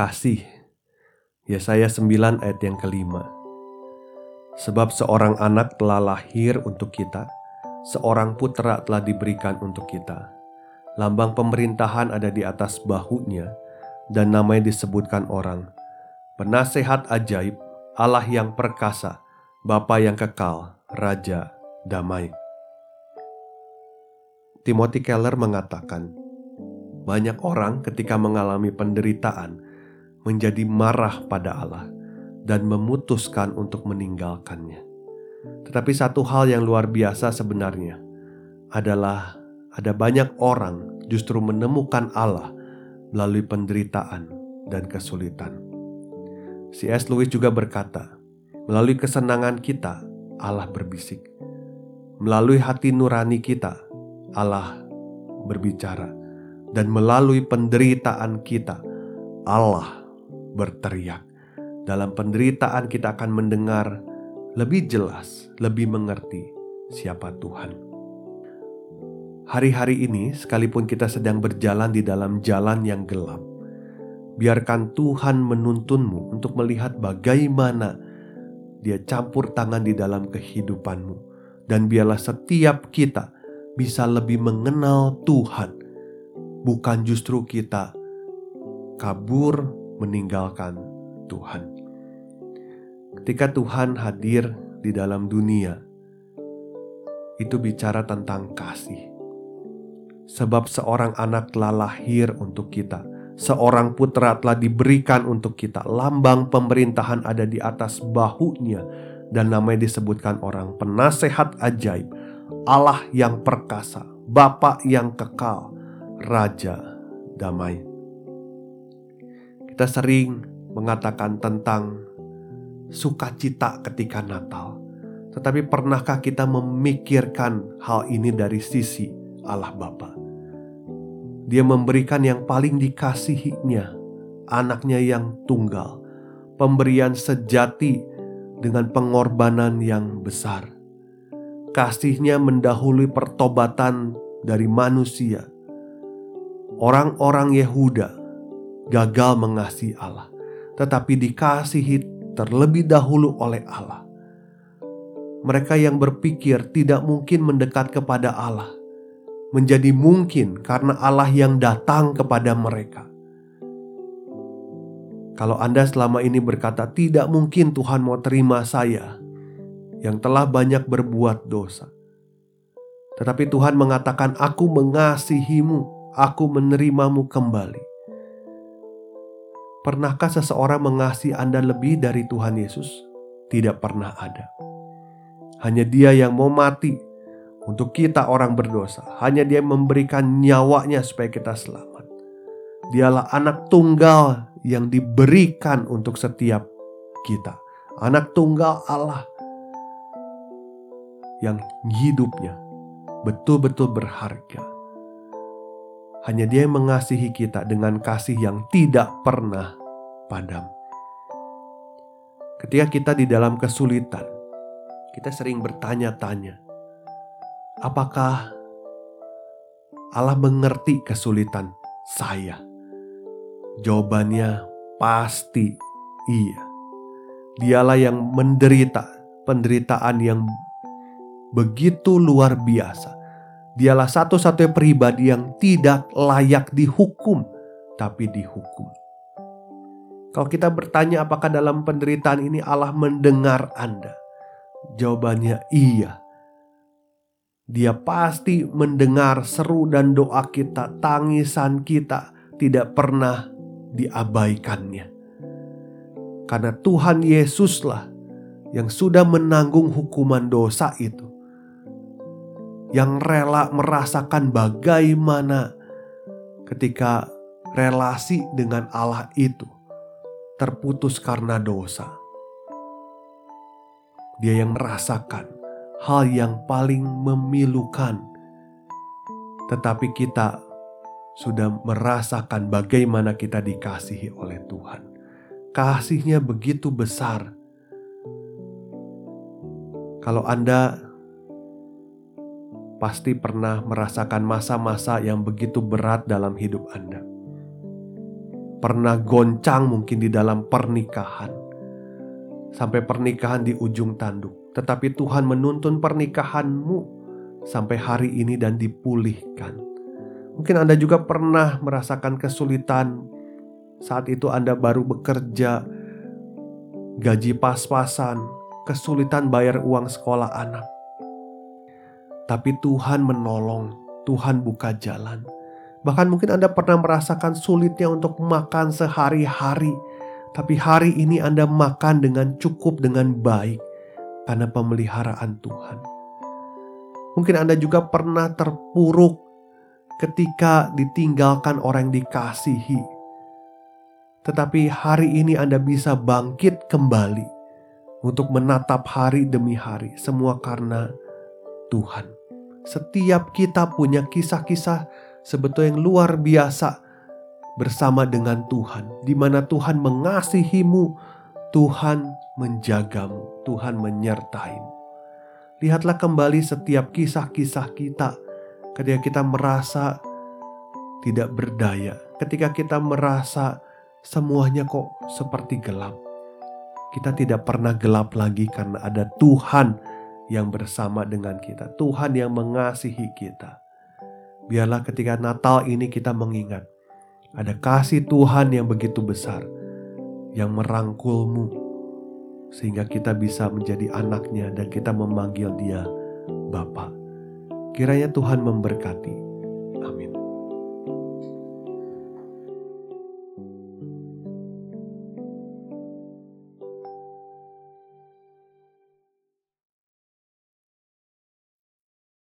Kasih. Yesaya 9 ayat yang kelima. Sebab seorang anak telah lahir untuk kita, seorang putra telah diberikan untuk kita. Lambang pemerintahan ada di atas bahunya, dan namanya disebutkan orang. Penasehat ajaib, Allah yang perkasa, Bapa yang kekal, Raja damai. Timothy Keller mengatakan, banyak orang ketika mengalami penderitaan menjadi marah pada Allah dan memutuskan untuk meninggalkannya. Tetapi satu hal yang luar biasa sebenarnya adalah ada banyak orang justru menemukan Allah melalui penderitaan dan kesulitan. C.S. Lewis juga berkata, melalui kesenangan kita, Allah berbisik. Melalui hati nurani kita, Allah berbicara. Dan melalui penderitaan kita, Allah berteriak. Dalam penderitaan kita akan mendengar lebih jelas, lebih mengerti siapa Tuhan. Hari-hari ini, sekalipun kita sedang berjalan di dalam jalan yang gelap, biarkan Tuhan menuntunmu untuk melihat bagaimana Dia campur tangan di dalam kehidupanmu, dan biarlah setiap kita bisa lebih mengenal Tuhan, bukan justru kita kabur meninggalkan Tuhan. Ketika Tuhan hadir di dalam dunia, itu bicara tentang kasih. Sebab seorang anak telah lahir untuk kita, seorang putra telah diberikan untuk kita, lambang pemerintahan ada di atas bahunya, dan namanya disebutkan orang penasehat ajaib, Allah yang perkasa, Bapa yang kekal, Raja damai. Kita sering mengatakan tentang sukacita ketika Natal. Tetapi pernahkah kita memikirkan hal ini dari sisi Allah Bapa? Dia memberikan yang paling dikasihinya, anaknya yang tunggal, pemberian sejati dengan pengorbanan yang besar. Kasihnya mendahului pertobatan dari manusia. Orang-orang Yehuda gagal mengasihi Allah, tetapi dikasihi terlebih dahulu oleh Allah. Mereka yang berpikir tidak mungkin mendekat kepada Allah menjadi mungkin karena Allah yang datang kepada mereka. Kalau Anda selama ini berkata, "Tidak mungkin Tuhan mau terima saya yang telah banyak berbuat dosa," tetapi Tuhan mengatakan, "Aku mengasihimu, aku menerimamu kembali." Pernahkah seseorang mengasihi Anda lebih dari Tuhan Yesus? Tidak pernah ada. Hanya Dia yang mau mati untuk kita orang berdosa. Hanya Dia memberikan nyawanya supaya kita selamat. Dialah anak tunggal yang diberikan untuk setiap kita. Anak tunggal Allah yang hidupnya betul-betul berharga. Hanya Dia yang mengasihi kita dengan kasih yang tidak pernah padam. Ketika kita di dalam kesulitan, kita sering bertanya-tanya, apakah Allah mengerti kesulitan saya? Jawabannya pasti iya. Dialah yang menderita penderitaan yang begitu luar biasa Dialah satu-satunya pribadi yang tidak layak dihukum, tapi dihukum. Kalau kita bertanya apakah dalam penderitaan ini Allah mendengar Anda? Jawabannya iya. Dia pasti mendengar seru dan doa kita, tangisan kita tidak pernah diabaikannya. Karena Tuhan Yesuslah yang sudah menanggung hukuman dosa itu yang rela merasakan bagaimana ketika relasi dengan Allah itu terputus karena dosa. Dia yang merasakan hal yang paling memilukan, tetapi kita sudah merasakan bagaimana kita dikasihi oleh Tuhan. Kasihnya begitu besar. Kalau Anda pasti pernah merasakan masa-masa yang begitu berat dalam hidup Anda. Pernah goncang mungkin di dalam pernikahan. Sampai pernikahan di ujung tanduk. Tetapi Tuhan menuntun pernikahanmu sampai hari ini dan dipulihkan. Mungkin Anda juga pernah merasakan kesulitan saat itu Anda baru bekerja, gaji pas-pasan, kesulitan bayar uang sekolah anak tapi Tuhan menolong, Tuhan buka jalan. Bahkan mungkin Anda pernah merasakan sulitnya untuk makan sehari-hari, tapi hari ini Anda makan dengan cukup dengan baik karena pemeliharaan Tuhan. Mungkin Anda juga pernah terpuruk ketika ditinggalkan orang yang dikasihi. Tetapi hari ini Anda bisa bangkit kembali untuk menatap hari demi hari, semua karena Tuhan. Setiap kita punya kisah-kisah sebetulnya yang luar biasa bersama dengan Tuhan, di mana Tuhan mengasihimu, Tuhan menjagamu, Tuhan menyertaimu. Lihatlah kembali setiap kisah-kisah kita ketika kita merasa tidak berdaya, ketika kita merasa semuanya kok seperti gelap. Kita tidak pernah gelap lagi karena ada Tuhan yang bersama dengan kita, Tuhan yang mengasihi kita. Biarlah ketika Natal ini kita mengingat ada kasih Tuhan yang begitu besar yang merangkulmu sehingga kita bisa menjadi anaknya dan kita memanggil dia Bapa. Kiranya Tuhan memberkati